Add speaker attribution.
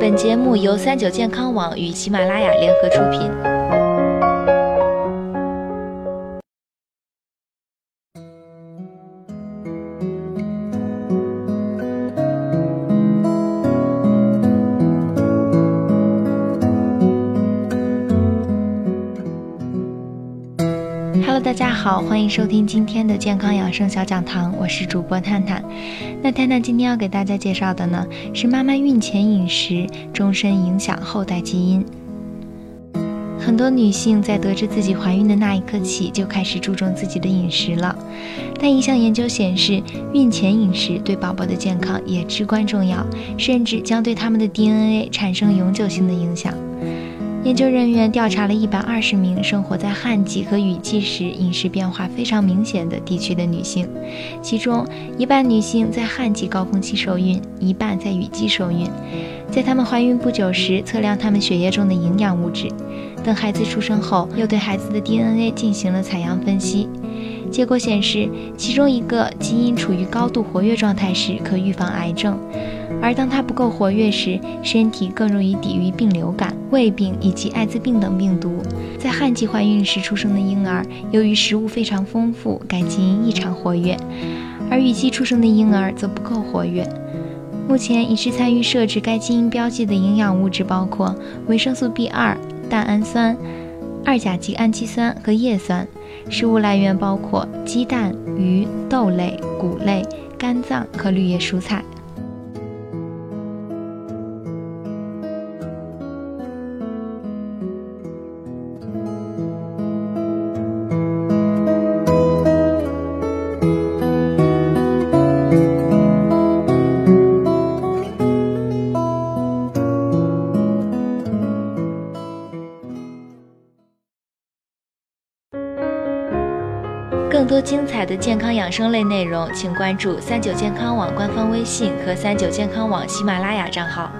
Speaker 1: 本节目由三九健康网与喜马拉雅联合出品。Hello，大家好，欢迎收听今天的健康养生小讲堂，我是主播探探。那探探今天要给大家介绍的呢，是妈妈孕前饮食终身影响后代基因。很多女性在得知自己怀孕的那一刻起，就开始注重自己的饮食了。但一项研究显示，孕前饮食对宝宝的健康也至关重要，甚至将对他们的 DNA 产生永久性的影响。研究人员调查了一百二十名生活在旱季和雨季时饮食变化非常明显的地区的女性，其中一半女性在旱季高峰期受孕，一半在雨季受孕。在她们怀孕不久时，测量她们血液中的营养物质；等孩子出生后，又对孩子的 DNA 进行了采样分析。结果显示，其中一个基因处于高度活跃状态时，可预防癌症。而当它不够活跃时，身体更容易抵御病流感、胃病以及艾滋病等病毒。在旱季怀孕时出生的婴儿，由于食物非常丰富，该基因异常活跃；而雨季出生的婴儿则不够活跃。目前已知参与设置该基因标记的营养物质包括维生素 B2、蛋氨酸、二甲基氨基酸和叶酸。食物来源包括鸡蛋、鱼、豆类、谷类、肝脏和绿叶蔬菜。更多精彩的健康养生类内容，请关注三九健康网官方微信和三九健康网喜马拉雅账号。